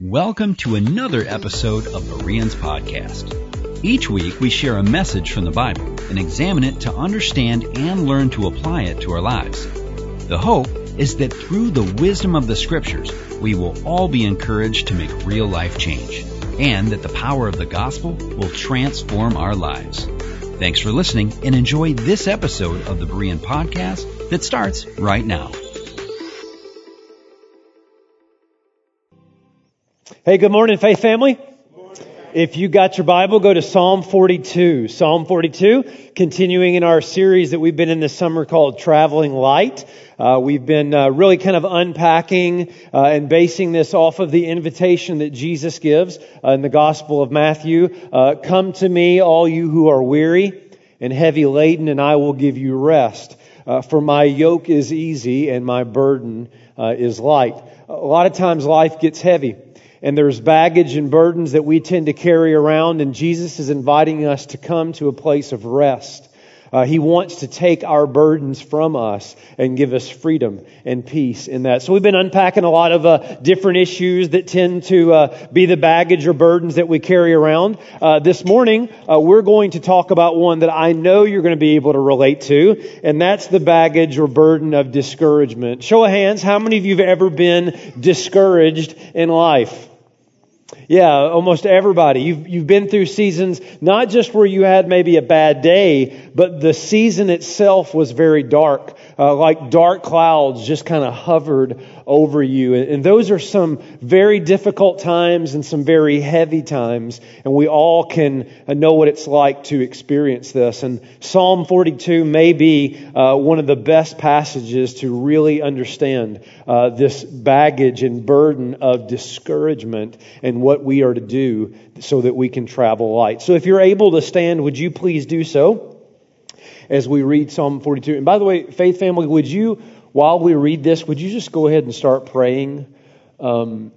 Welcome to another episode of Bereans Podcast. Each week we share a message from the Bible and examine it to understand and learn to apply it to our lives. The hope is that through the wisdom of the scriptures, we will all be encouraged to make real life change and that the power of the gospel will transform our lives. Thanks for listening and enjoy this episode of the Berean Podcast that starts right now. Hey, good morning, Faith Family. If you got your Bible, go to Psalm 42. Psalm 42, continuing in our series that we've been in this summer called Traveling Light. Uh, we've been uh, really kind of unpacking uh, and basing this off of the invitation that Jesus gives uh, in the Gospel of Matthew. Uh, Come to me, all you who are weary and heavy laden, and I will give you rest. Uh, for my yoke is easy and my burden is light. A lot of times life gets heavy and there's baggage and burdens that we tend to carry around, and Jesus is inviting us to come to a place of rest. Uh, he wants to take our burdens from us and give us freedom and peace in that. So we've been unpacking a lot of uh, different issues that tend to uh, be the baggage or burdens that we carry around. Uh, this morning, uh, we're going to talk about one that I know you're going to be able to relate to, and that's the baggage or burden of discouragement. Show of hands, how many of you have ever been discouraged in life? Yeah, almost everybody. You've, you've been through seasons, not just where you had maybe a bad day, but the season itself was very dark. Uh, like dark clouds just kind of hovered over you. And those are some very difficult times and some very heavy times. And we all can uh, know what it's like to experience this. And Psalm 42 may be uh, one of the best passages to really understand uh, this baggage and burden of discouragement and what we are to do so that we can travel light. So if you're able to stand, would you please do so? As we read Psalm 42. And by the way, Faith Family, would you while we read this, would you just go ahead and start praying? Um,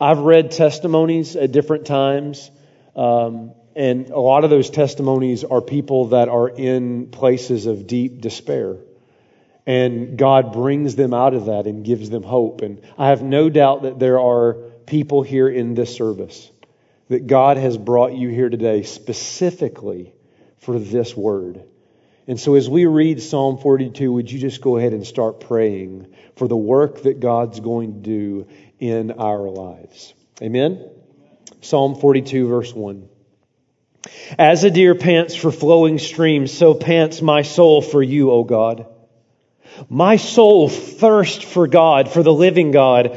I've read testimonies at different times, um, and a lot of those testimonies are people that are in places of deep despair. And God brings them out of that and gives them hope. And I have no doubt that there are people here in this service that God has brought you here today specifically for this word. And so as we read Psalm 42, would you just go ahead and start praying for the work that God's going to do in our lives? Amen? Psalm 42, verse 1. As a deer pants for flowing streams, so pants my soul for you, O God. My soul thirsts for God, for the living God.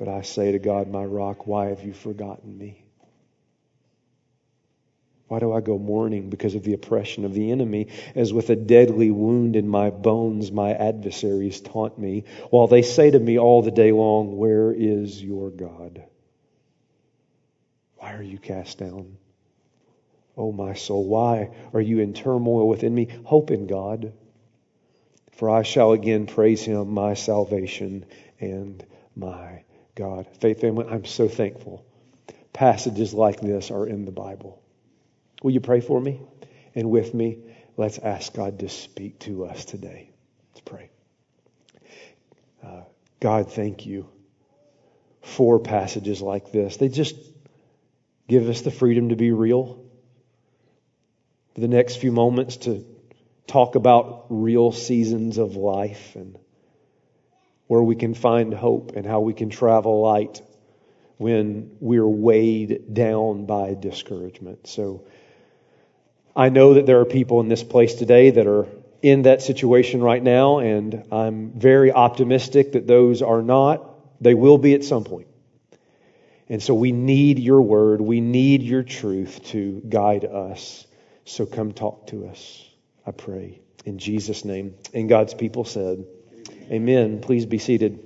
But I say to God, my rock, why have you forgotten me? Why do I go mourning because of the oppression of the enemy? As with a deadly wound in my bones, my adversaries taunt me, while they say to me all the day long, Where is your God? Why are you cast down? Oh, my soul, why are you in turmoil within me? Hope in God, for I shall again praise him, my salvation and my God. Faith family, I'm so thankful. Passages like this are in the Bible. Will you pray for me and with me? Let's ask God to speak to us today. Let's pray. Uh, God, thank you for passages like this. They just give us the freedom to be real. For the next few moments to talk about real seasons of life and where we can find hope and how we can travel light when we're weighed down by discouragement. So I know that there are people in this place today that are in that situation right now, and I'm very optimistic that those are not. They will be at some point. And so we need your word. We need your truth to guide us. So come talk to us, I pray. In Jesus' name. And God's people said, Amen. Please be seated.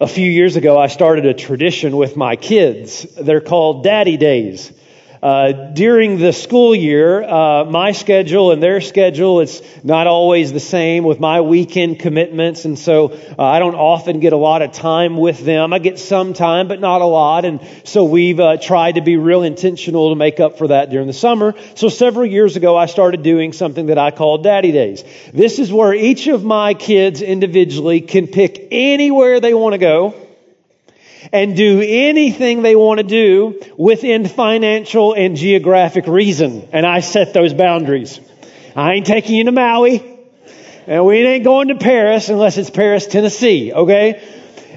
A few years ago, I started a tradition with my kids. They're called Daddy Days. Uh, during the school year, uh, my schedule and their schedule, it's not always the same with my weekend commitments. And so uh, I don't often get a lot of time with them. I get some time, but not a lot. And so we've uh, tried to be real intentional to make up for that during the summer. So several years ago, I started doing something that I call Daddy Days. This is where each of my kids individually can pick anywhere they want to go and do anything they want to do within financial and geographic reason. And I set those boundaries. I ain't taking you to Maui, and we ain't going to Paris unless it's Paris, Tennessee, okay?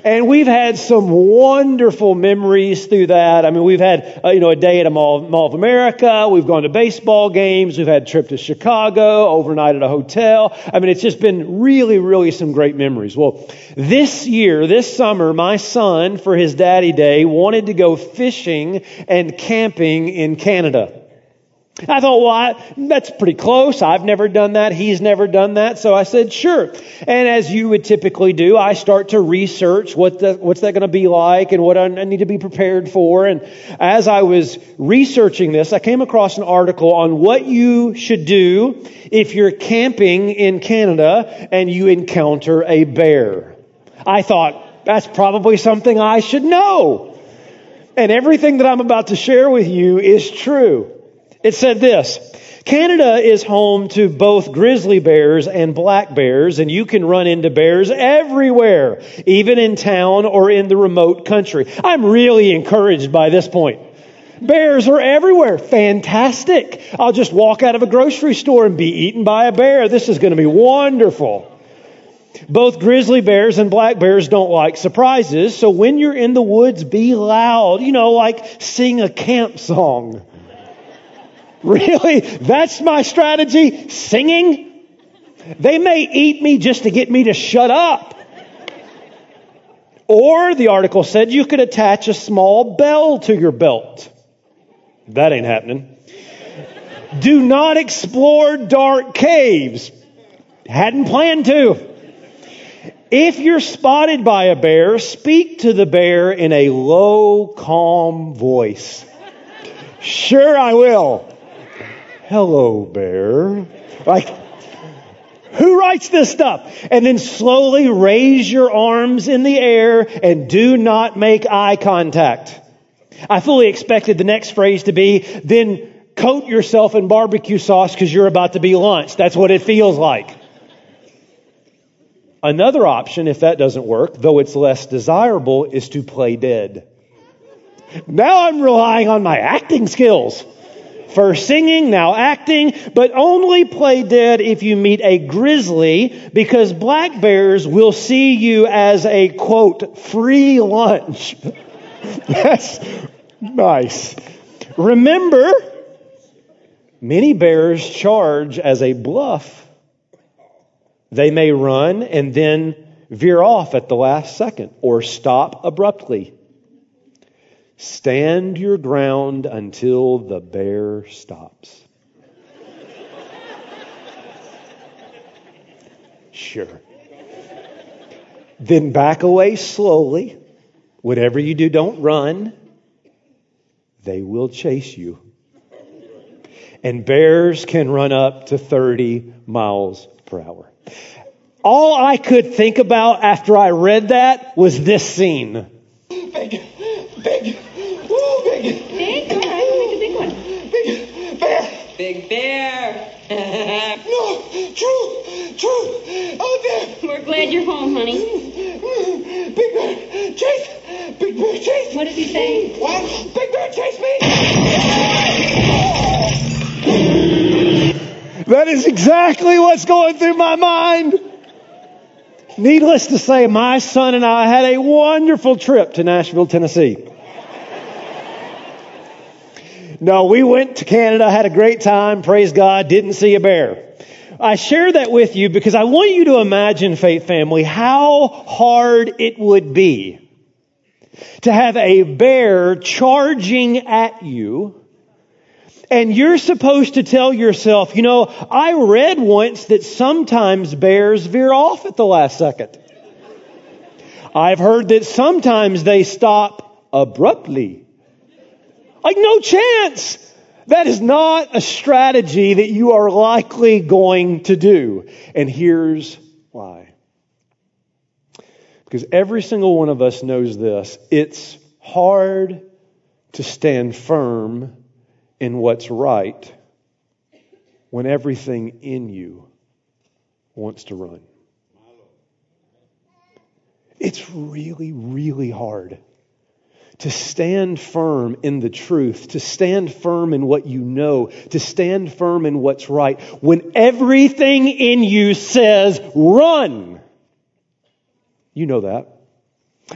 And we've had some wonderful memories through that. I mean, we've had, uh, you know, a day at a Mall, Mall of America. We've gone to baseball games. We've had a trip to Chicago, overnight at a hotel. I mean, it's just been really, really some great memories. Well, this year, this summer, my son, for his daddy day, wanted to go fishing and camping in Canada. I thought, well, I, that's pretty close. I've never done that. He's never done that. So I said, sure. And as you would typically do, I start to research what the, what's that going to be like and what I need to be prepared for. And as I was researching this, I came across an article on what you should do if you're camping in Canada and you encounter a bear. I thought, that's probably something I should know. And everything that I'm about to share with you is true. It said this Canada is home to both grizzly bears and black bears, and you can run into bears everywhere, even in town or in the remote country. I'm really encouraged by this point. Bears are everywhere. Fantastic. I'll just walk out of a grocery store and be eaten by a bear. This is going to be wonderful. Both grizzly bears and black bears don't like surprises, so when you're in the woods, be loud. You know, like sing a camp song. Really? That's my strategy? Singing? They may eat me just to get me to shut up. Or, the article said, you could attach a small bell to your belt. That ain't happening. Do not explore dark caves. Hadn't planned to. If you're spotted by a bear, speak to the bear in a low, calm voice. Sure, I will hello, bear. Like, who writes this stuff? And then slowly raise your arms in the air and do not make eye contact. I fully expected the next phrase to be, then coat yourself in barbecue sauce because you're about to be launched. That's what it feels like. Another option, if that doesn't work, though it's less desirable, is to play dead. Now I'm relying on my acting skills. First singing, now acting, but only play dead if you meet a grizzly because black bears will see you as a quote, free lunch. That's nice. Remember, many bears charge as a bluff. They may run and then veer off at the last second or stop abruptly. Stand your ground until the bear stops. Sure. Then back away slowly. Whatever you do, don't run. They will chase you. And bears can run up to 30 miles per hour. All I could think about after I read that was this scene. Big, big. Big? All right, make a big one. Big bear. Big bear. no, true, true. Out oh, there. We're glad you're home, honey. Big bear, chase. Big bear, chase. What does he say? What? Big bear, chase me. That is exactly what's going through my mind. Needless to say, my son and I had a wonderful trip to Nashville, Tennessee. No, we went to Canada, had a great time, praise God, didn't see a bear. I share that with you because I want you to imagine, faith family, how hard it would be to have a bear charging at you and you're supposed to tell yourself, you know, I read once that sometimes bears veer off at the last second. I've heard that sometimes they stop abruptly. Like, no chance. That is not a strategy that you are likely going to do. And here's why. Because every single one of us knows this. It's hard to stand firm in what's right when everything in you wants to run. It's really, really hard to stand firm in the truth, to stand firm in what you know, to stand firm in what's right when everything in you says run. You know that.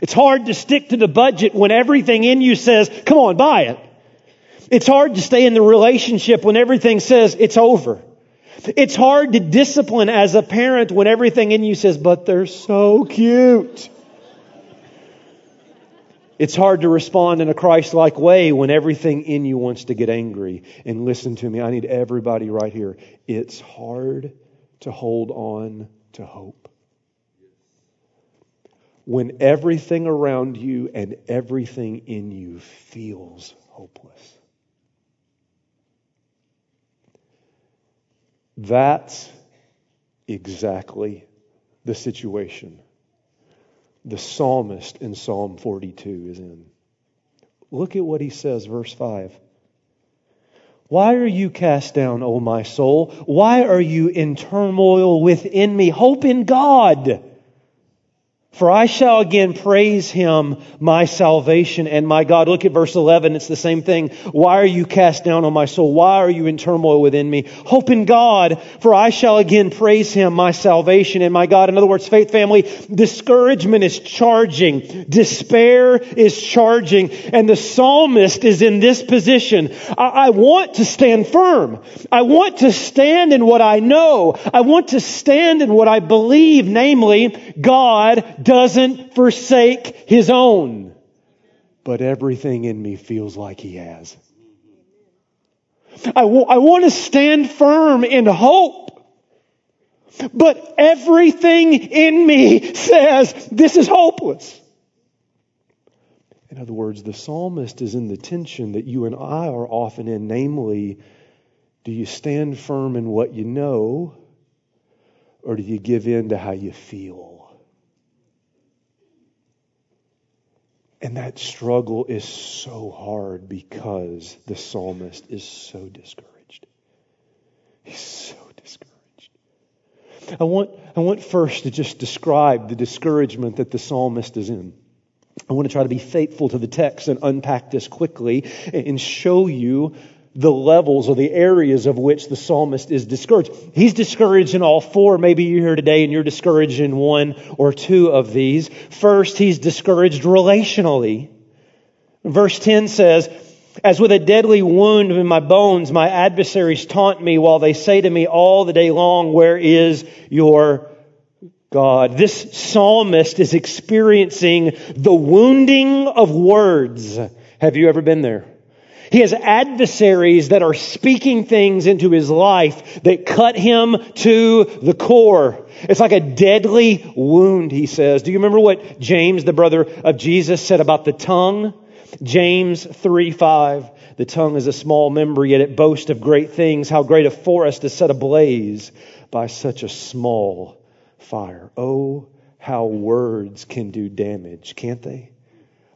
It's hard to stick to the budget when everything in you says, come on, buy it. It's hard to stay in the relationship when everything says it's over. It's hard to discipline as a parent when everything in you says, but they're so cute. It's hard to respond in a Christ like way when everything in you wants to get angry. And listen to me, I need everybody right here. It's hard to hold on to hope. When everything around you and everything in you feels hopeless. That's exactly the situation the psalmist in Psalm 42 is in. Look at what he says, verse 5. Why are you cast down, O my soul? Why are you in turmoil within me? Hope in God. For I shall again praise him, my salvation and my God. Look at verse 11. It's the same thing. Why are you cast down on my soul? Why are you in turmoil within me? Hope in God, for I shall again praise him, my salvation and my God. In other words, faith family, discouragement is charging. Despair is charging. And the psalmist is in this position. I, I want to stand firm. I want to stand in what I know. I want to stand in what I believe, namely, God doesn't forsake his own. But everything in me feels like he has. I, w- I want to stand firm in hope. But everything in me says this is hopeless. In other words, the psalmist is in the tension that you and I are often in, namely, do you stand firm in what you know, or do you give in to how you feel? And that struggle is so hard because the psalmist is so discouraged. He's so discouraged. I want, I want first to just describe the discouragement that the psalmist is in. I want to try to be faithful to the text and unpack this quickly and show you the levels or the areas of which the psalmist is discouraged. He's discouraged in all four. Maybe you're here today and you're discouraged in one or two of these. First, he's discouraged relationally. Verse 10 says, As with a deadly wound in my bones, my adversaries taunt me while they say to me all the day long, Where is your God? This psalmist is experiencing the wounding of words. Have you ever been there? He has adversaries that are speaking things into his life that cut him to the core. It's like a deadly wound, he says. Do you remember what James, the brother of Jesus, said about the tongue? James 3 5. The tongue is a small member, yet it boasts of great things. How great a forest is set ablaze by such a small fire. Oh, how words can do damage, can't they?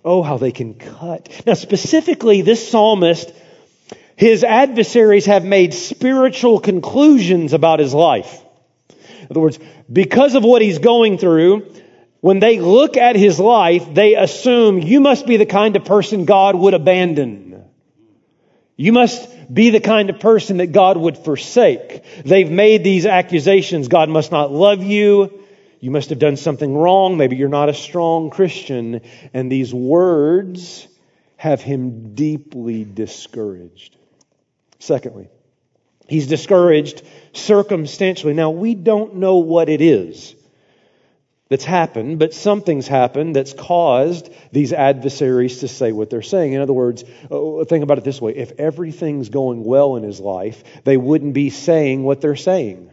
Oh, how they can cut. Now, specifically, this psalmist, his adversaries have made spiritual conclusions about his life. In other words, because of what he's going through, when they look at his life, they assume you must be the kind of person God would abandon. You must be the kind of person that God would forsake. They've made these accusations. God must not love you. You must have done something wrong. Maybe you're not a strong Christian. And these words have him deeply discouraged. Secondly, he's discouraged circumstantially. Now, we don't know what it is that's happened, but something's happened that's caused these adversaries to say what they're saying. In other words, uh, think about it this way if everything's going well in his life, they wouldn't be saying what they're saying.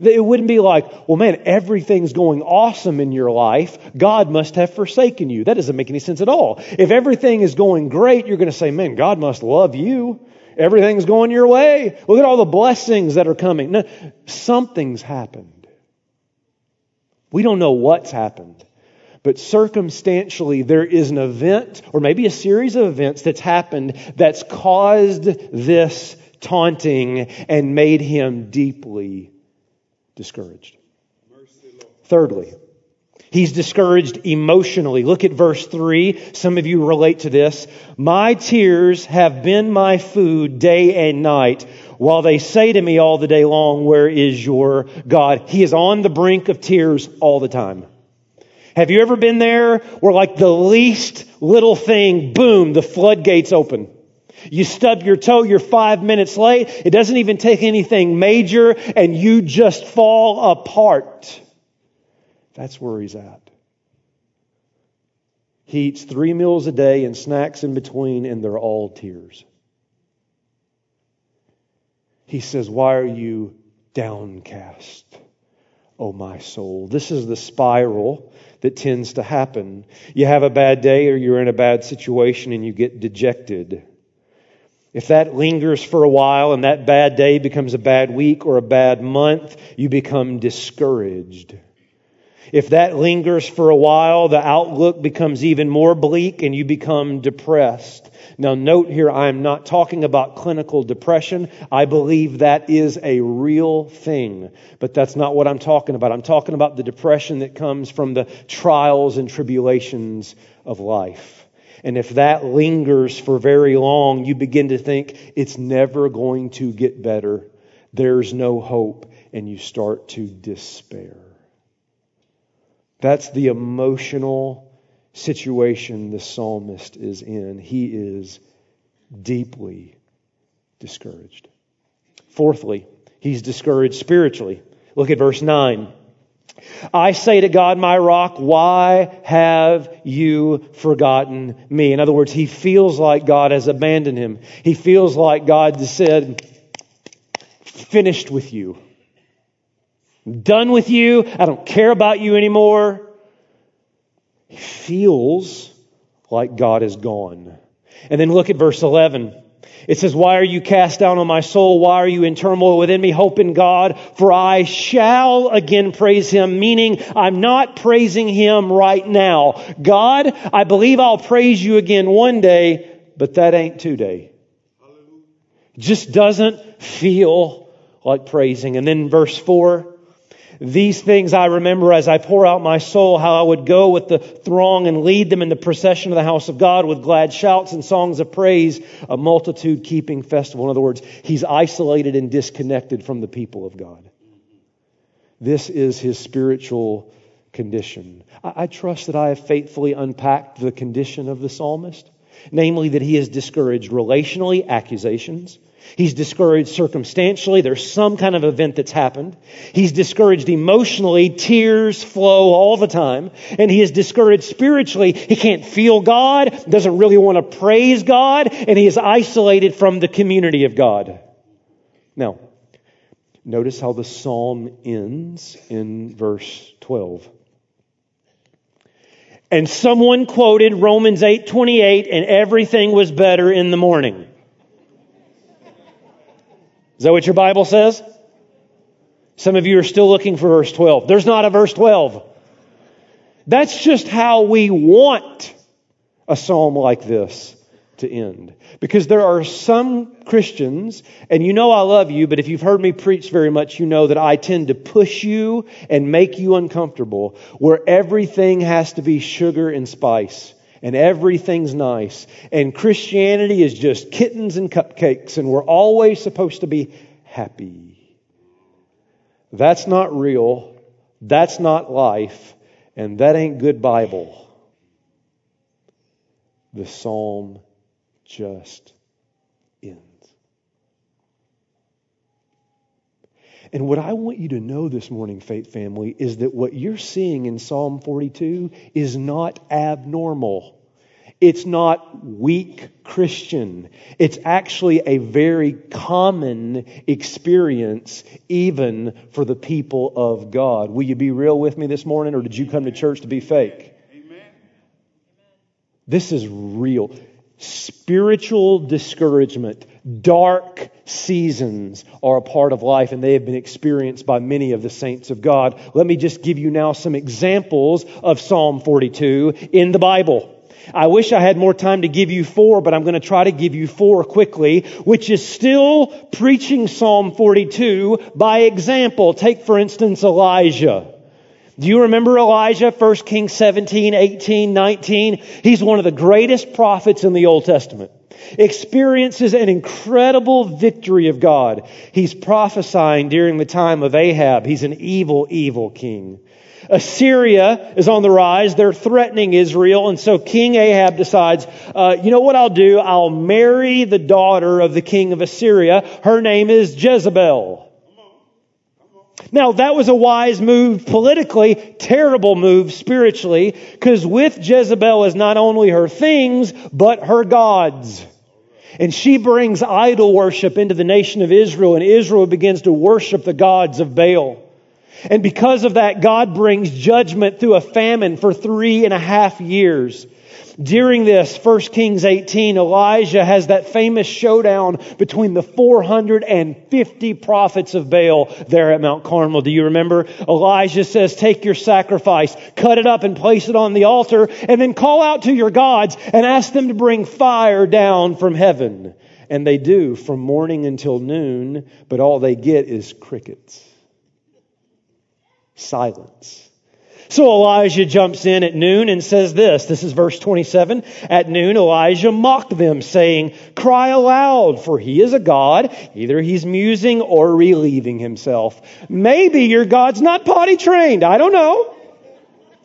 It wouldn't be like, well, man, everything's going awesome in your life. God must have forsaken you. That doesn't make any sense at all. If everything is going great, you're going to say, man, God must love you. Everything's going your way. Look at all the blessings that are coming. No, something's happened. We don't know what's happened. But circumstantially, there is an event, or maybe a series of events that's happened that's caused this taunting and made him deeply discouraged. Thirdly, He's discouraged emotionally. Look at verse 3. Some of you relate to this. My tears have been my food day and night, while they say to me all the day long, Where is your God? He is on the brink of tears all the time. Have you ever been there where, like, the least little thing, boom, the floodgates open? You stub your toe, you're five minutes late. It doesn't even take anything major, and you just fall apart. That's where he's at. He eats three meals a day and snacks in between, and they're all tears. He says, Why are you downcast, O my soul? This is the spiral that tends to happen. You have a bad day or you're in a bad situation and you get dejected. If that lingers for a while and that bad day becomes a bad week or a bad month, you become discouraged. If that lingers for a while, the outlook becomes even more bleak and you become depressed. Now, note here, I am not talking about clinical depression. I believe that is a real thing, but that's not what I'm talking about. I'm talking about the depression that comes from the trials and tribulations of life. And if that lingers for very long, you begin to think it's never going to get better. There's no hope, and you start to despair. That's the emotional situation the psalmist is in. He is deeply discouraged. Fourthly, he's discouraged spiritually. Look at verse 9. I say to God, my rock, why have you forgotten me? In other words, he feels like God has abandoned him. He feels like God said, finished with you. done with you. I don't care about you anymore. He feels like God is gone. And then look at verse 11. It says, Why are you cast down on my soul? Why are you in turmoil within me? Hope in God, for I shall again praise him, meaning I'm not praising him right now. God, I believe I'll praise you again one day, but that ain't today. Just doesn't feel like praising. And then verse 4 these things I remember as I pour out my soul, how I would go with the throng and lead them in the procession of the house of God with glad shouts and songs of praise, a multitude keeping festival. In other words, he's isolated and disconnected from the people of God. This is his spiritual condition. I, I trust that I have faithfully unpacked the condition of the psalmist, namely that he is discouraged relationally, accusations. He's discouraged circumstantially. There's some kind of event that's happened. He's discouraged emotionally. Tears flow all the time. And he is discouraged spiritually. He can't feel God, doesn't really want to praise God, and he is isolated from the community of God. Now, notice how the psalm ends in verse 12. And someone quoted Romans 8:28 and everything was better in the morning. Is that what your Bible says? Some of you are still looking for verse 12. There's not a verse 12. That's just how we want a psalm like this to end. Because there are some Christians, and you know I love you, but if you've heard me preach very much, you know that I tend to push you and make you uncomfortable, where everything has to be sugar and spice and everything's nice. And Christianity is just kittens and cupcakes, and we're always supposed to be happy. That's not real That's not life, and that ain't good Bible. The psalm just ends. And what I want you to know this morning, Faith Family, is that what you're seeing in Psalm 42 is not abnormal. It's not weak Christian. It's actually a very common experience, even for the people of God. Will you be real with me this morning, or did you come to church to be fake? Amen. This is real. Spiritual discouragement, dark seasons are a part of life, and they have been experienced by many of the saints of God. Let me just give you now some examples of Psalm 42 in the Bible. I wish I had more time to give you four, but I'm going to try to give you four quickly, which is still preaching Psalm 42 by example. Take, for instance, Elijah. Do you remember Elijah, 1 Kings 17, 18, 19? He's one of the greatest prophets in the Old Testament. Experiences an incredible victory of God. He's prophesying during the time of Ahab. He's an evil, evil king. Assyria is on the rise. They're threatening Israel. And so King Ahab decides, uh, you know what I'll do? I'll marry the daughter of the king of Assyria. Her name is Jezebel. Now, that was a wise move politically, terrible move spiritually, because with Jezebel is not only her things, but her gods. And she brings idol worship into the nation of Israel, and Israel begins to worship the gods of Baal. And because of that, God brings judgment through a famine for three and a half years. During this, 1 Kings 18, Elijah has that famous showdown between the 450 prophets of Baal there at Mount Carmel. Do you remember? Elijah says, take your sacrifice, cut it up and place it on the altar, and then call out to your gods and ask them to bring fire down from heaven. And they do from morning until noon, but all they get is crickets silence. So Elijah jumps in at noon and says this. This is verse 27. At noon, Elijah mocked them, saying, Cry aloud, for he is a God. Either he's musing or relieving himself. Maybe your God's not potty trained. I don't know.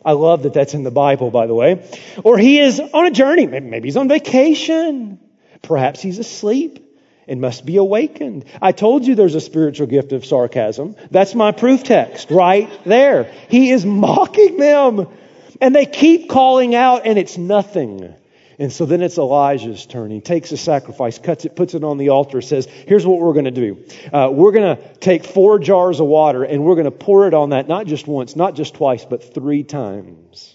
I love that that's in the Bible, by the way. Or he is on a journey. Maybe he's on vacation. Perhaps he's asleep and must be awakened. I told you there's a spiritual gift of sarcasm. That's my proof text right there. He is mocking them. And they keep calling out, and it's nothing. And so then it's Elijah's turn. He takes a sacrifice, cuts it, puts it on the altar, says, Here's what we're going to do. Uh, we're going to take four jars of water, and we're going to pour it on that, not just once, not just twice, but three times.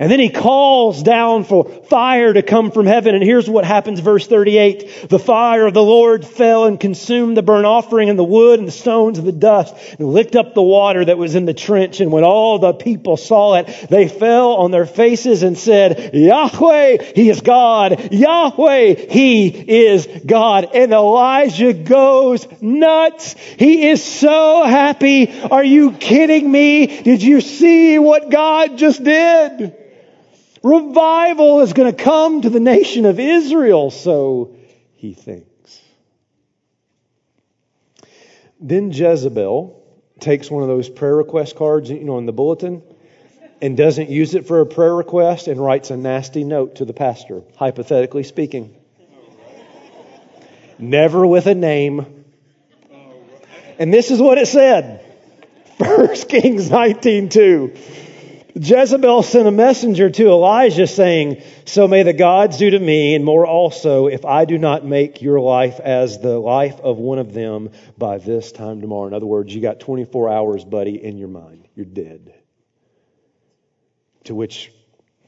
And then he calls down for fire to come from heaven. And here's what happens, verse 38. The fire of the Lord fell and consumed the burnt offering and the wood and the stones and the dust and licked up the water that was in the trench. And when all the people saw it, they fell on their faces and said, Yahweh, He is God. Yahweh, He is God. And Elijah goes nuts. He is so happy. Are you kidding me? Did you see what God just did? Revival is going to come to the nation of Israel, so he thinks. Then Jezebel takes one of those prayer request cards, you know, in the bulletin, and doesn't use it for a prayer request and writes a nasty note to the pastor, hypothetically speaking. Never with a name. And this is what it said. 1 Kings 19:2. Jezebel sent a messenger to Elijah saying, So may the gods do to me, and more also, if I do not make your life as the life of one of them by this time tomorrow. In other words, you got 24 hours, buddy, in your mind. You're dead. To which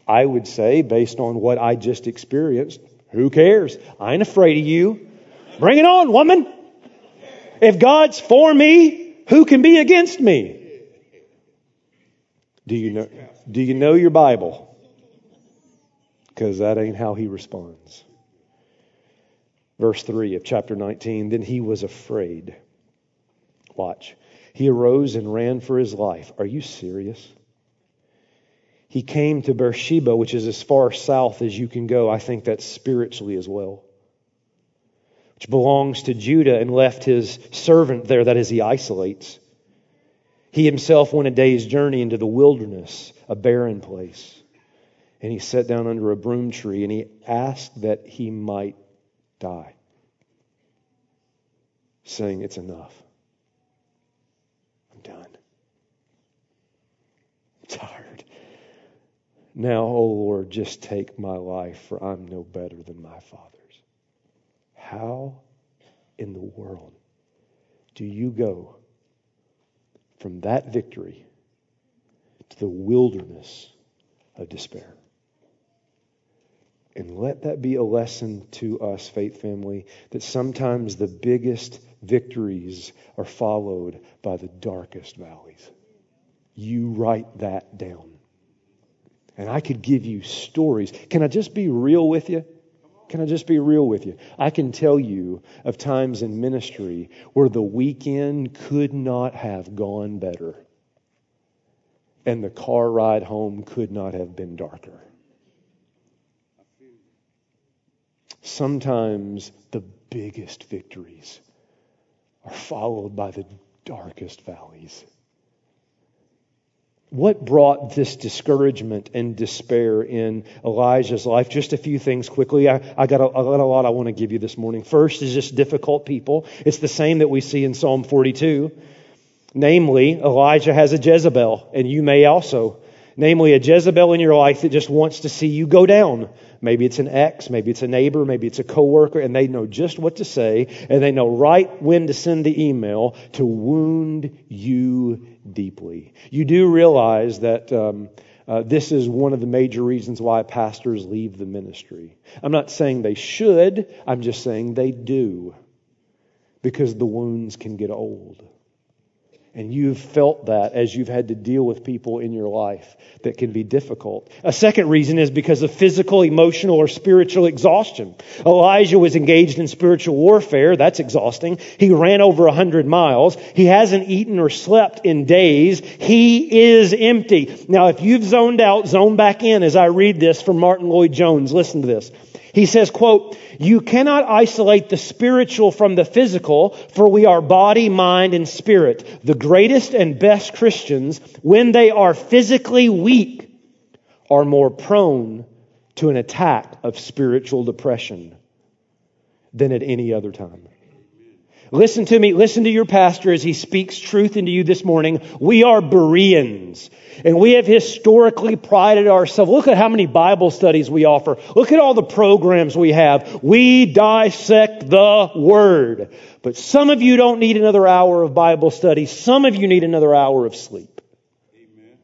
I would say, based on what I just experienced, who cares? I ain't afraid of you. Bring it on, woman. If God's for me, who can be against me? Do you know, do you know your Bible? Because that ain't how he responds. Verse 3 of chapter 19 Then he was afraid. Watch. He arose and ran for his life. Are you serious? He came to Beersheba, which is as far south as you can go. I think that's spiritually as well. Which belongs to Judah and left his servant there, that is, he isolates. He himself went a day's journey into the wilderness, a barren place. And he sat down under a broom tree and he asked that he might die, saying, It's enough. I'm done. I'm tired. Now, O oh Lord, just take my life, for I'm no better than my father's. How in the world do you go from that victory to the wilderness of despair? And let that be a lesson to us, faith family, that sometimes the biggest victories are followed by the darkest valleys. You write that down. And I could give you stories. Can I just be real with you? Can I just be real with you? I can tell you of times in ministry where the weekend could not have gone better and the car ride home could not have been darker. Sometimes the biggest victories are followed by the darkest valleys. What brought this discouragement and despair in Elijah's life? Just a few things quickly. I, I, got a, I got a lot I want to give you this morning. First is just difficult people. It's the same that we see in Psalm 42. Namely, Elijah has a Jezebel, and you may also. Namely, a Jezebel in your life that just wants to see you go down. Maybe it's an ex, maybe it's a neighbor, maybe it's a coworker, and they know just what to say, and they know right when to send the email to wound you deeply. You do realize that um, uh, this is one of the major reasons why pastors leave the ministry. I'm not saying they should, I'm just saying they do, because the wounds can get old. And you've felt that as you've had to deal with people in your life that can be difficult. A second reason is because of physical, emotional, or spiritual exhaustion. Elijah was engaged in spiritual warfare. That's exhausting. He ran over a hundred miles. He hasn't eaten or slept in days. He is empty. Now, if you've zoned out, zone back in as I read this from Martyn Lloyd-Jones. Listen to this. He says, quote, you cannot isolate the spiritual from the physical, for we are body, mind, and spirit. The greatest and best Christians, when they are physically weak, are more prone to an attack of spiritual depression than at any other time. Listen to me. Listen to your pastor as he speaks truth into you this morning. We are Bereans. And we have historically prided ourselves. Look at how many Bible studies we offer. Look at all the programs we have. We dissect the Word. But some of you don't need another hour of Bible study. Some of you need another hour of sleep. Amen.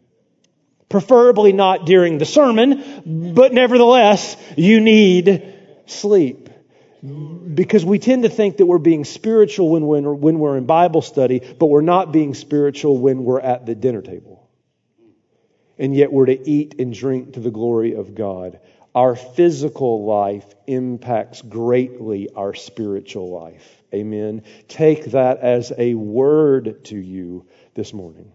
Preferably not during the sermon, but nevertheless, you need sleep because we tend to think that we're being spiritual when we're, when we're in Bible study, but we're not being spiritual when we're at the dinner table. And yet we're to eat and drink to the glory of God. Our physical life impacts greatly our spiritual life. Amen. Take that as a word to you this morning.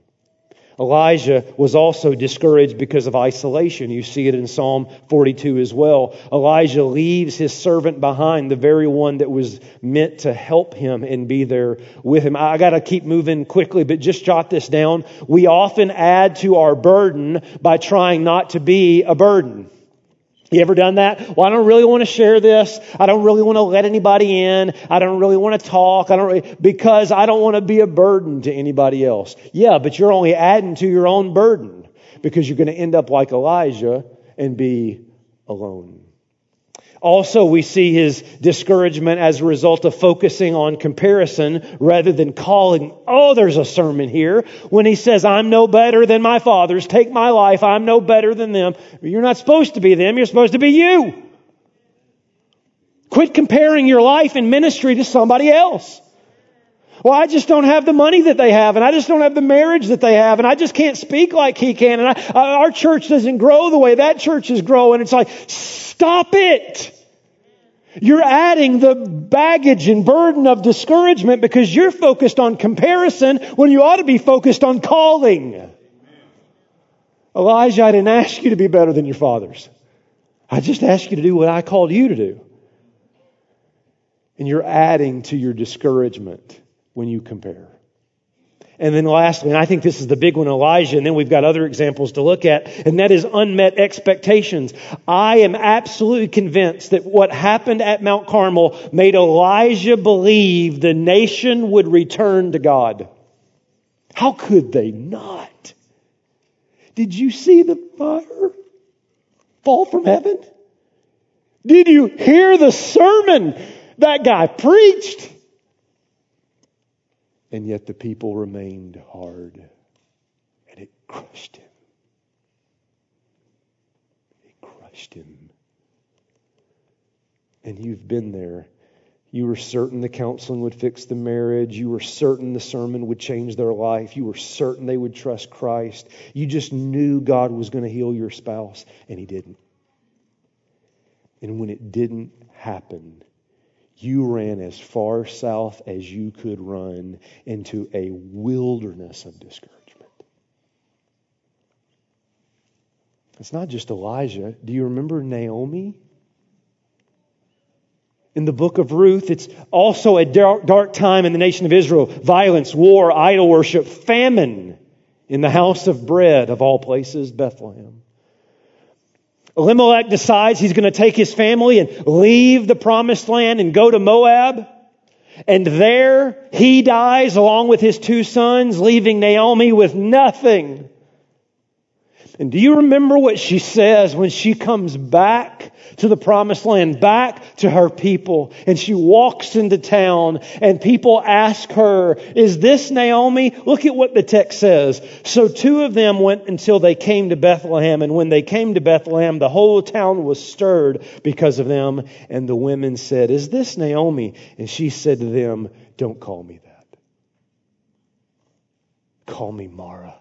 Elijah was also discouraged because of isolation. You see it in Psalm 42 as well. Elijah leaves his servant behind, the very one that was meant to help him and be there with him. I got to keep moving quickly, but just jot this down. We often add to our burden by trying not to be a burden. You ever done that? Well, I don't really want to share this. I don't really want to let anybody in. I don't really want to talk. I don't really, because I don't want to be a burden to anybody else. Yeah, but you're only adding to your own burden because you're going to end up like Elijah and be alone. Also, we see his discouragement as a result of focusing on comparison rather than calling, oh, there's a sermon here. When he says, I'm no better than my fathers, take my life, I'm no better than them. You're not supposed to be them, you're supposed to be you. Quit comparing your life and ministry to somebody else. Well, I just don't have the money that they have, and I just don't have the marriage that they have, and I just can't speak like he can, and I, our church doesn't grow the way that church is growing. It's like, stop it! You're adding the baggage and burden of discouragement because you're focused on comparison when you ought to be focused on calling. Elijah, I didn't ask you to be better than your fathers. I just asked you to do what I called you to do. And you're adding to your discouragement when you compare. And then lastly, and I think this is the big one, Elijah, and then we've got other examples to look at, and that is unmet expectations. I am absolutely convinced that what happened at Mount Carmel made Elijah believe the nation would return to God. How could they not? Did you see the fire fall from heaven? Did you hear the sermon that guy preached? And yet the people remained hard, and it crushed him. It crushed him. And you've been there. You were certain the counseling would fix the marriage. You were certain the sermon would change their life. You were certain they would trust Christ. You just knew God was going to heal your spouse, and He didn't. And when it didn't happen, you ran as far south as you could run into a wilderness of discouragement. It's not just Elijah. Do you remember Naomi? In the book of Ruth, it's also a dark, dark time in the nation of Israel. Violence, war, idol worship, famine in the house of bread, of all places, Bethlehem. Elimelech decides he's going to take his family and leave the promised land and go to Moab. And there he dies along with his two sons, leaving Naomi with nothing. And do you remember what she says when she comes back to the promised land, back to her people? And she walks into town and people ask her, is this Naomi? Look at what the text says. So two of them went until they came to Bethlehem. And when they came to Bethlehem, the whole town was stirred because of them. And the women said, is this Naomi? And she said to them, don't call me that. Call me Mara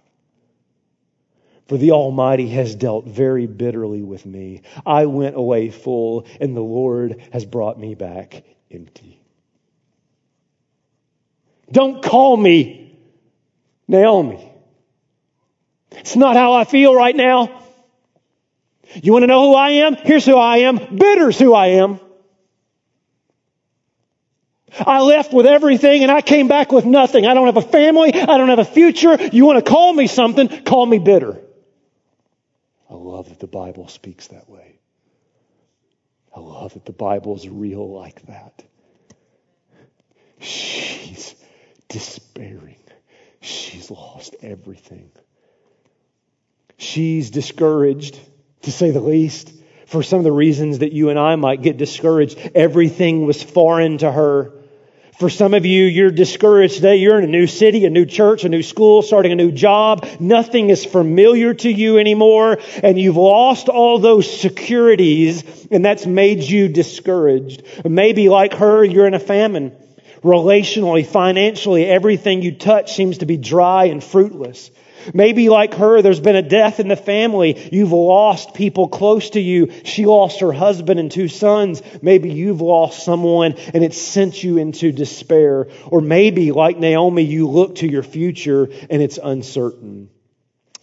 for the Almighty has dealt very bitterly with me. I went away full, and the Lord has brought me back empty. Don't call me Naomi. It's not how I feel right now. You want to know who I am? Here's who I am. Bitter's who I am. I left with everything and I came back with nothing. I don't have a family. I don't have a future. You want to call me something? Call me bitter. Love that the Bible speaks that way. I love that the Bible is real like that. She's despairing. She's lost everything. She's discouraged, to say the least, for some of the reasons that you and I might get discouraged. Everything was foreign to her. For some of you, you're discouraged today. You're in a new city, a new church, a new school, starting a new job. Nothing is familiar to you anymore, and you've lost all those securities, and that's made you discouraged. Maybe like her, you're in a famine. Relationally, financially, everything you touch seems to be dry and fruitless. Maybe like her, there's been a death in the family. You've lost people close to you. She lost her husband and two sons. Maybe you've lost someone and it sent you into despair. Or maybe like Naomi, you look to your future and it's uncertain.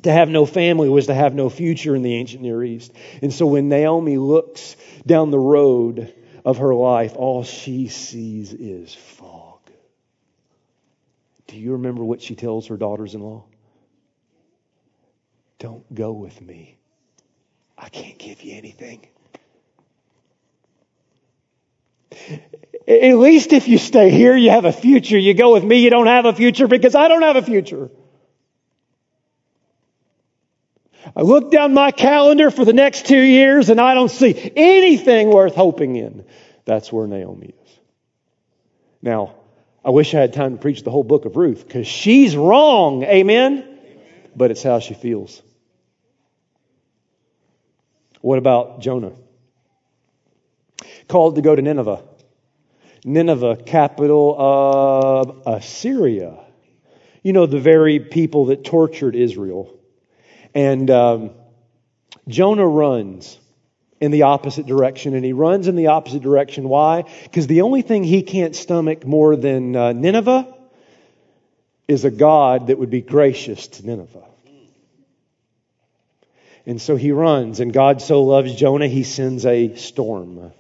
To have no family was to have no future in the ancient Near East. And so when Naomi looks down the road of her life, all she sees is fog. Do you remember what she tells her daughters in law? Don't go with me. I can't give you anything. At least if you stay here, you have a future. You go with me, you don't have a future because I don't have a future. I look down my calendar for the next two years and I don't see anything worth hoping in. That's where Naomi is. Now, I wish I had time to preach the whole book of Ruth because she's wrong. Amen? But it's how she feels. What about Jonah? Called to go to Nineveh. Nineveh, capital of Assyria. You know, the very people that tortured Israel. And um, Jonah runs in the opposite direction, and he runs in the opposite direction. Why? Because the only thing he can't stomach more than uh, Nineveh is a God that would be gracious to Nineveh. And so he runs, and God so loves Jonah, he sends a storm.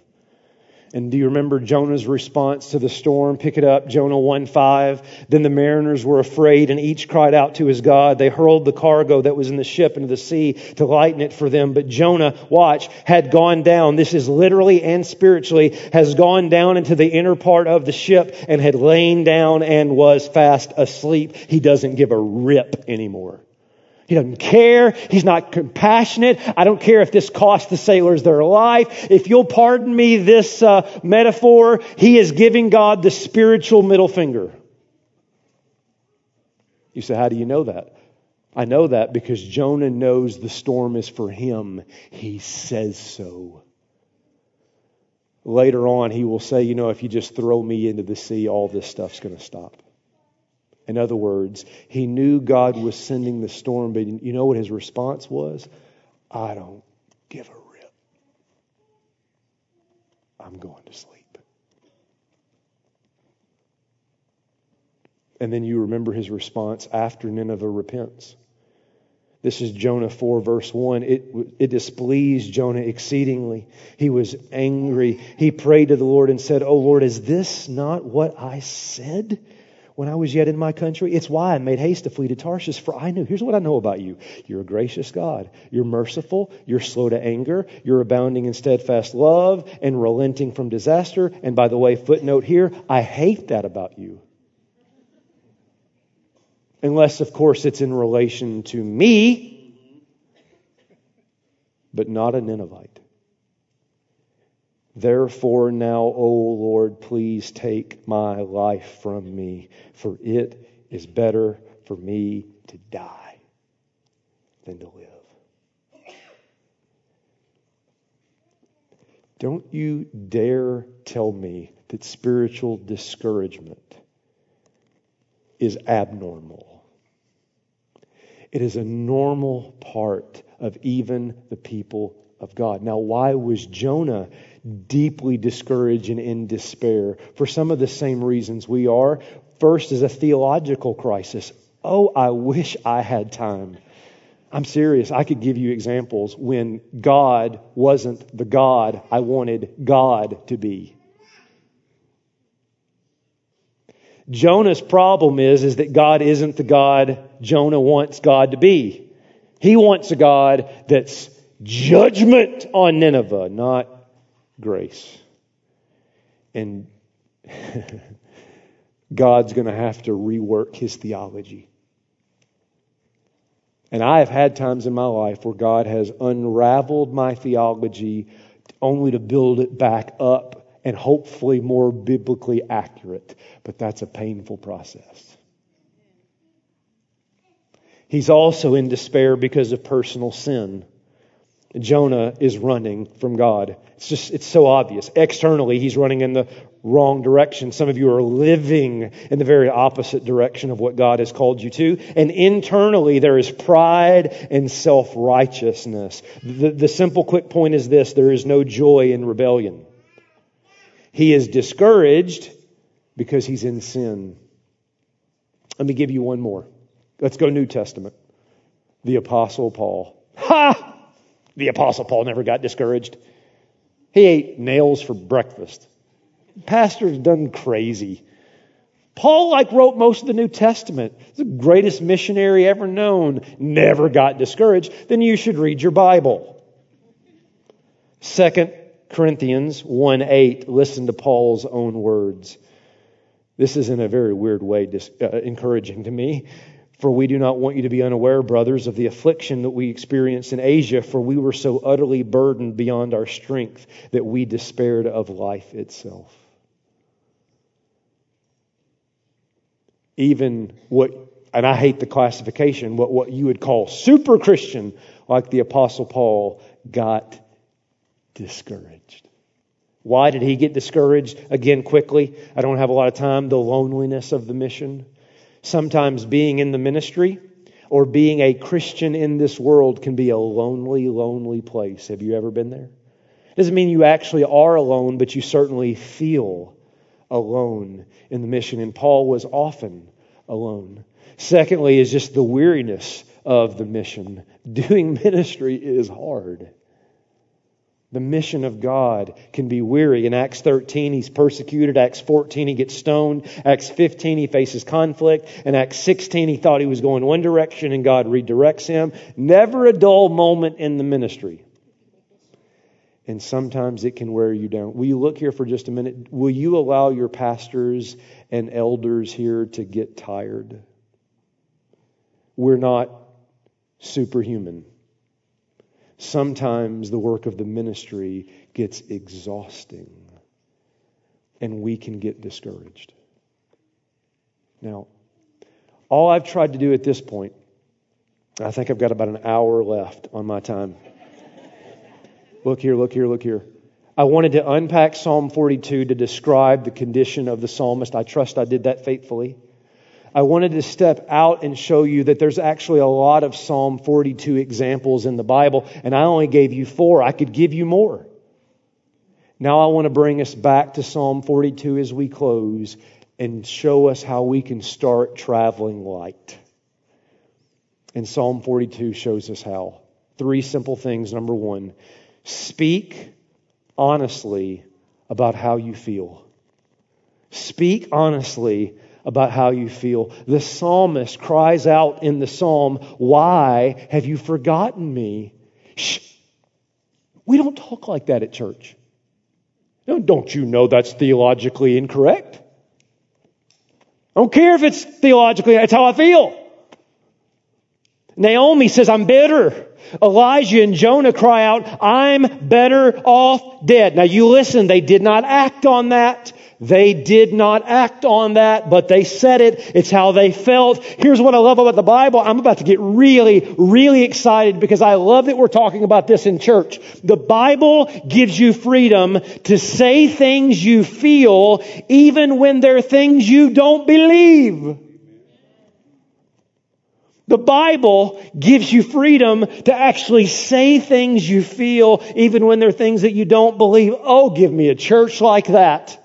And do you remember Jonah's response to the storm? Pick it up, Jonah 1 5. Then the mariners were afraid and each cried out to his God. They hurled the cargo that was in the ship into the sea to lighten it for them. But Jonah, watch, had gone down. This is literally and spiritually, has gone down into the inner part of the ship and had lain down and was fast asleep. He doesn't give a rip anymore. He doesn't care. He's not compassionate. I don't care if this costs the sailors their life. If you'll pardon me this uh, metaphor, he is giving God the spiritual middle finger. You say, how do you know that? I know that because Jonah knows the storm is for him. He says so. Later on, he will say, you know, if you just throw me into the sea, all this stuff's going to stop. In other words, he knew God was sending the storm, but you know what his response was? I don't give a rip. I'm going to sleep. And then you remember his response after Nineveh repents. This is Jonah 4, verse 1. It, it displeased Jonah exceedingly. He was angry. He prayed to the Lord and said, Oh Lord, is this not what I said? When I was yet in my country. It's why I made haste to flee to Tarshish, for I knew. Here's what I know about you you're a gracious God. You're merciful. You're slow to anger. You're abounding in steadfast love and relenting from disaster. And by the way, footnote here, I hate that about you. Unless, of course, it's in relation to me, but not a Ninevite. Therefore, now, O Lord, please take my life from me, for it is better for me to die than to live. Don't you dare tell me that spiritual discouragement is abnormal. It is a normal part of even the people of God. Now, why was Jonah deeply discouraged and in despair for some of the same reasons we are. First is a theological crisis. Oh, I wish I had time. I'm serious. I could give you examples when God wasn't the God I wanted God to be. Jonah's problem is, is that God isn't the God Jonah wants God to be. He wants a God that's judgment on Nineveh, not grace. And God's going to have to rework his theology. And I have had times in my life where God has unraveled my theology only to build it back up and hopefully more biblically accurate. But that's a painful process. He's also in despair because of personal sin. Jonah is running from God. It's just, it's so obvious. Externally, he's running in the wrong direction. Some of you are living in the very opposite direction of what God has called you to. And internally, there is pride and self righteousness. The, the simple, quick point is this there is no joy in rebellion. He is discouraged because he's in sin. Let me give you one more. Let's go New Testament. The Apostle Paul. Ha! The Apostle Paul never got discouraged. He ate nails for breakfast. Pastor's done crazy. Paul, like, wrote most of the New Testament. the greatest missionary ever known. Never got discouraged. Then you should read your Bible. Second Corinthians 1 8. Listen to Paul's own words. This is in a very weird way dis- uh, encouraging to me. For we do not want you to be unaware, brothers, of the affliction that we experienced in Asia, for we were so utterly burdened beyond our strength that we despaired of life itself. Even what, and I hate the classification, what, what you would call super Christian, like the Apostle Paul, got discouraged. Why did he get discouraged? Again, quickly, I don't have a lot of time. The loneliness of the mission. Sometimes being in the ministry or being a Christian in this world can be a lonely, lonely place. Have you ever been there? Doesn't mean you actually are alone, but you certainly feel alone in the mission. And Paul was often alone. Secondly, is just the weariness of the mission. Doing ministry is hard. The mission of God can be weary. In Acts 13, he's persecuted. Acts 14, he gets stoned. Acts 15, he faces conflict. In Acts 16, he thought he was going one direction and God redirects him. Never a dull moment in the ministry. And sometimes it can wear you down. Will you look here for just a minute? Will you allow your pastors and elders here to get tired? We're not superhuman sometimes the work of the ministry gets exhausting and we can get discouraged. Now, all I've tried to do at this point, I think I've got about an hour left on my time. look here, look here, look here. I wanted to unpack Psalm 42 to describe the condition of the psalmist. I trust I did that faithfully. I wanted to step out and show you that there's actually a lot of Psalm 42 examples in the Bible, and I only gave you four. I could give you more. Now I want to bring us back to Psalm 42 as we close and show us how we can start traveling light. And Psalm 42 shows us how. Three simple things. Number one, speak honestly about how you feel. Speak honestly about how you feel. The psalmist cries out in the psalm, Why have you forgotten me? Shh. We don't talk like that at church. Don't you know that's theologically incorrect? I don't care if it's theologically, that's how I feel. Naomi says, I'm bitter. Elijah and Jonah cry out, I'm better off dead. Now you listen, they did not act on that. They did not act on that, but they said it. It's how they felt. Here's what I love about the Bible. I'm about to get really, really excited because I love that we're talking about this in church. The Bible gives you freedom to say things you feel even when they're things you don't believe. The Bible gives you freedom to actually say things you feel even when they're things that you don't believe. Oh, give me a church like that.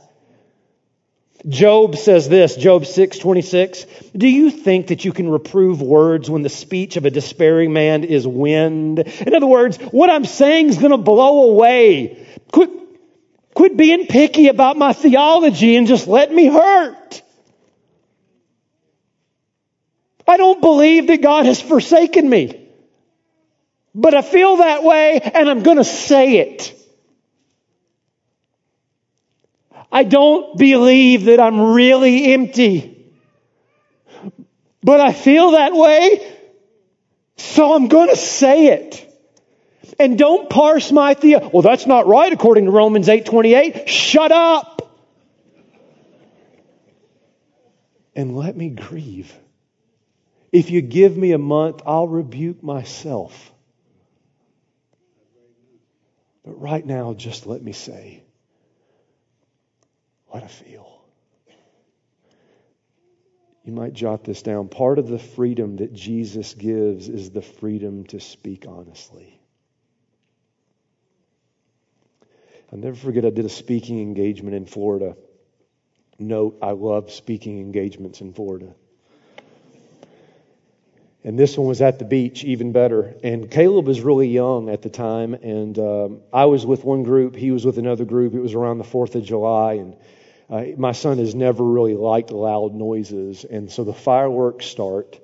Job says this, Job 6:26, "Do you think that you can reprove words when the speech of a despairing man is wind?" In other words, what I'm saying is going to blow away. Quit quit being picky about my theology and just let me hurt. I don't believe that God has forsaken me. But I feel that way and I'm going to say it. I don't believe that I'm really empty. But I feel that way, so I'm going to say it. And don't parse my theo. Well, that's not right according to Romans 8:28. Shut up. And let me grieve. If you give me a month, I'll rebuke myself. But right now, just let me say, what I feel. You might jot this down. Part of the freedom that Jesus gives is the freedom to speak honestly. I'll never forget I did a speaking engagement in Florida. Note, I love speaking engagements in Florida. And this one was at the beach, even better. And Caleb was really young at the time, and um, I was with one group, he was with another group. It was around the 4th of July, and uh, my son has never really liked loud noises, and so the fireworks start,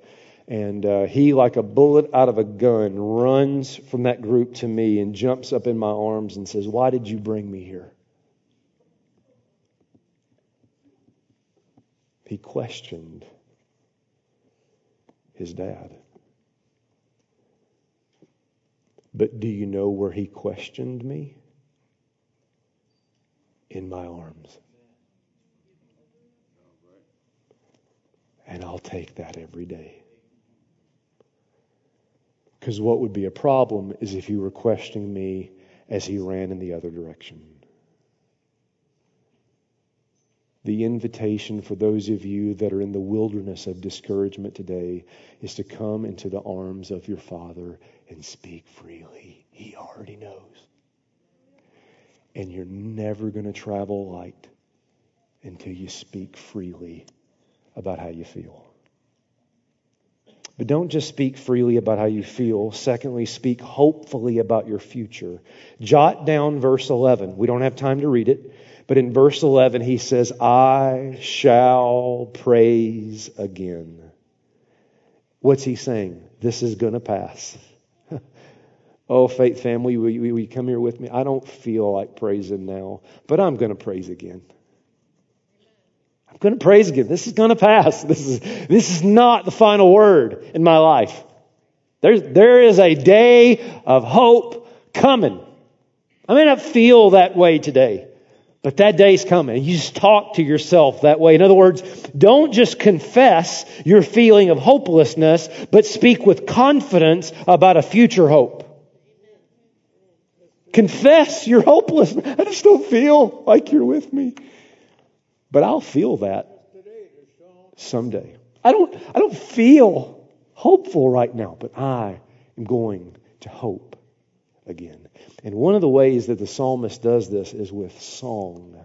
and uh, he, like a bullet out of a gun, runs from that group to me and jumps up in my arms and says, Why did you bring me here? He questioned his dad. But do you know where he questioned me? In my arms. And I'll take that every day. Because what would be a problem is if you were questioning me as he ran in the other direction. The invitation for those of you that are in the wilderness of discouragement today is to come into the arms of your Father and speak freely. He already knows. And you're never going to travel light until you speak freely about how you feel. But don't just speak freely about how you feel. Secondly, speak hopefully about your future. Jot down verse 11. We don't have time to read it, but in verse 11 he says, I shall praise again. What's he saying? This is going to pass. oh, faith family, will you, will you come here with me? I don't feel like praising now, but I'm going to praise again. I'm going to praise again. This is going to pass. This is, this is not the final word in my life. There's, there is a day of hope coming. I may not feel that way today, but that day's coming. You just talk to yourself that way. In other words, don't just confess your feeling of hopelessness, but speak with confidence about a future hope. Confess your hopelessness. I just don't feel like you're with me. But I'll feel that someday. I don't, I don't feel hopeful right now, but I am going to hope again. And one of the ways that the psalmist does this is with song.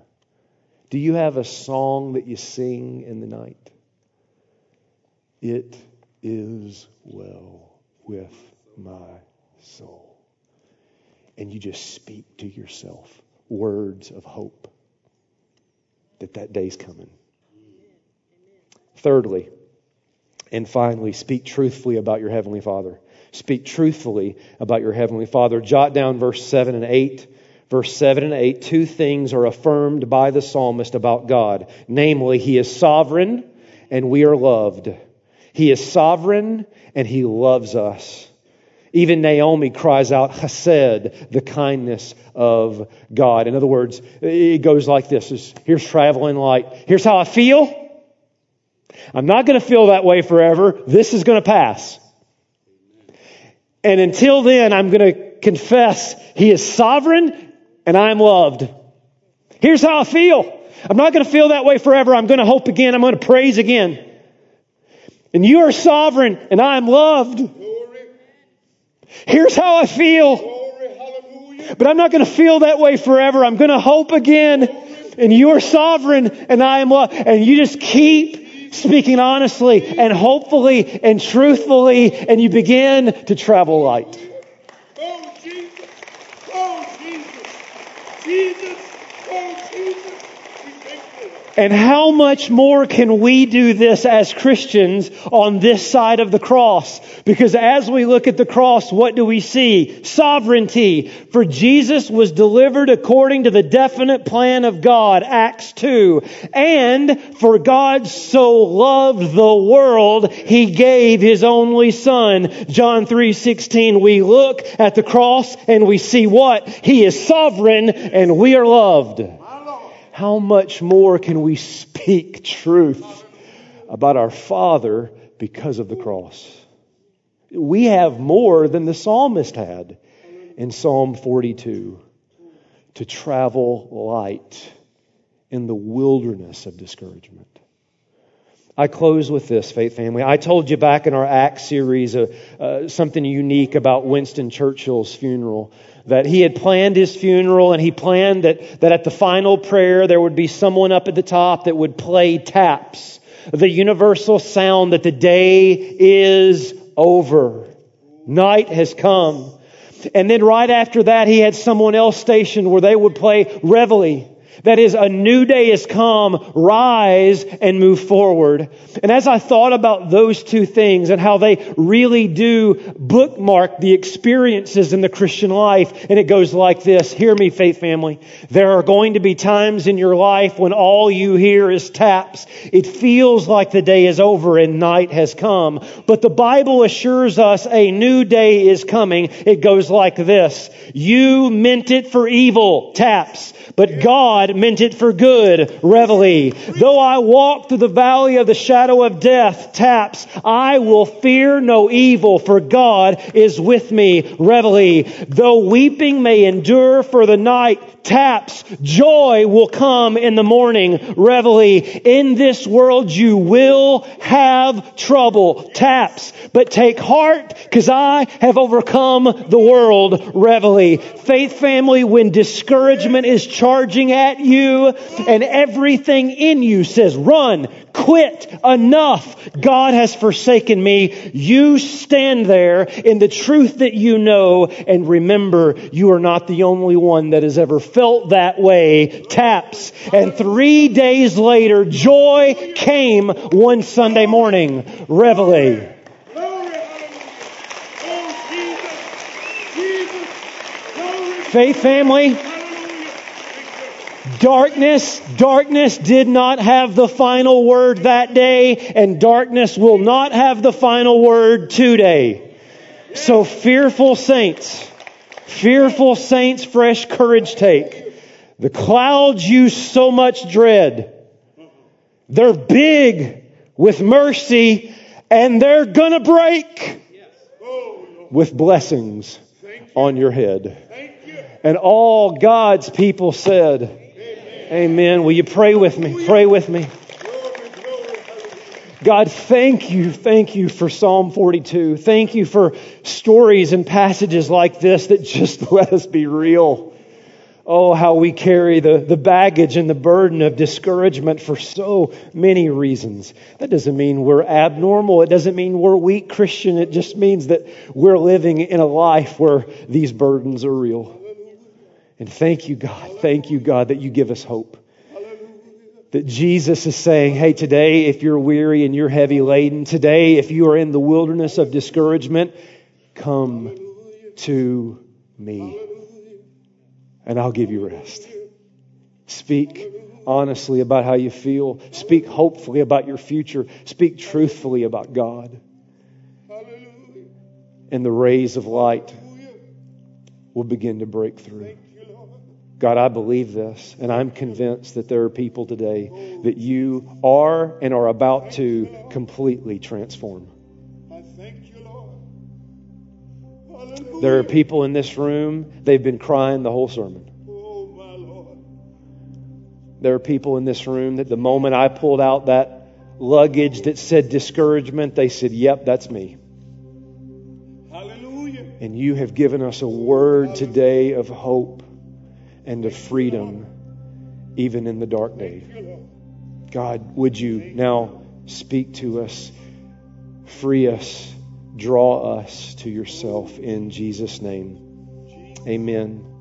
Do you have a song that you sing in the night? It is well with my soul. And you just speak to yourself words of hope that that day's coming. Thirdly, and finally, speak truthfully about your Heavenly Father. Speak truthfully about your Heavenly Father. Jot down verse 7 and 8. Verse 7 and 8, two things are affirmed by the psalmist about God. Namely, He is sovereign and we are loved. He is sovereign and He loves us. Even Naomi cries out, Chesed, the kindness of God. In other words, it goes like this. Here's traveling light. Here's how I feel. I'm not going to feel that way forever. This is going to pass. And until then, I'm going to confess He is sovereign and I'm loved. Here's how I feel. I'm not going to feel that way forever. I'm going to hope again. I'm going to praise again. And you are sovereign and I am loved. Here's how I feel. But I'm not going to feel that way forever. I'm going to hope again. And you are sovereign and I am love. And you just keep speaking honestly and hopefully and truthfully and you begin to travel light. Oh, Jesus. Oh, Jesus. Jesus. Oh, Jesus. We thank you. And how much more can we do this as Christians on this side of the cross? Because as we look at the cross, what do we see? Sovereignty. For Jesus was delivered according to the definite plan of God, Acts 2. And for God so loved the world, He gave His only Son, John 3:16. We look at the cross and we see what? He is sovereign and we are loved. How much more can we speak truth about our Father because of the cross? We have more than the psalmist had in Psalm 42 to travel light in the wilderness of discouragement. I close with this, Faith Family. I told you back in our Acts series uh, uh, something unique about Winston Churchill's funeral. That he had planned his funeral and he planned that, that at the final prayer there would be someone up at the top that would play taps. The universal sound that the day is over. Night has come. And then right after that, he had someone else stationed where they would play reveille. That is, a new day has come, rise and move forward. And as I thought about those two things and how they really do bookmark the experiences in the Christian life, and it goes like this. Hear me, faith family. There are going to be times in your life when all you hear is taps. It feels like the day is over and night has come. But the Bible assures us a new day is coming. It goes like this. You meant it for evil, taps. But God meant it for good, reveille. Though I walk through the valley of the shadow of death, taps, I will fear no evil, for God is with me, reveille. Though weeping may endure for the night, taps, joy will come in the morning, reveille. In this world you will have trouble, taps, but take heart, cause I have overcome the world, reveille. Faith family, when discouragement is charging at you and everything in you says run, quit. Enough. God has forsaken me. You stand there in the truth that you know and remember you are not the only one that has ever felt that way. Taps. And three days later, joy came one Sunday morning. Reveille. Faith family, darkness, darkness did not have the final word that day, and darkness will not have the final word today. So fearful saints, fearful saints, fresh courage take. The clouds you so much dread, they're big with mercy, and they're gonna break with blessings on your head. And all God's people said, Amen. Will you pray with me? Pray with me. God, thank you, thank you for Psalm 42. Thank you for stories and passages like this that just let us be real. Oh, how we carry the, the baggage and the burden of discouragement for so many reasons. That doesn't mean we're abnormal. It doesn't mean we're weak Christian. It just means that we're living in a life where these burdens are real. And thank you, God. Thank you, God, that you give us hope. That Jesus is saying, hey, today, if you're weary and you're heavy laden, today, if you are in the wilderness of discouragement, come to me and I'll give you rest. Speak honestly about how you feel. Speak hopefully about your future. Speak truthfully about God. And the rays of light will begin to break through. God, I believe this, and I'm convinced that there are people today that you are and are about to completely transform. I thank you, Lord. Hallelujah. There are people in this room, they've been crying the whole sermon. There are people in this room that the moment I pulled out that luggage that said discouragement, they said, Yep, that's me. Hallelujah. And you have given us a word today of hope and of freedom, even in the dark day. God, would you now speak to us, free us, draw us to yourself in Jesus' name. Amen.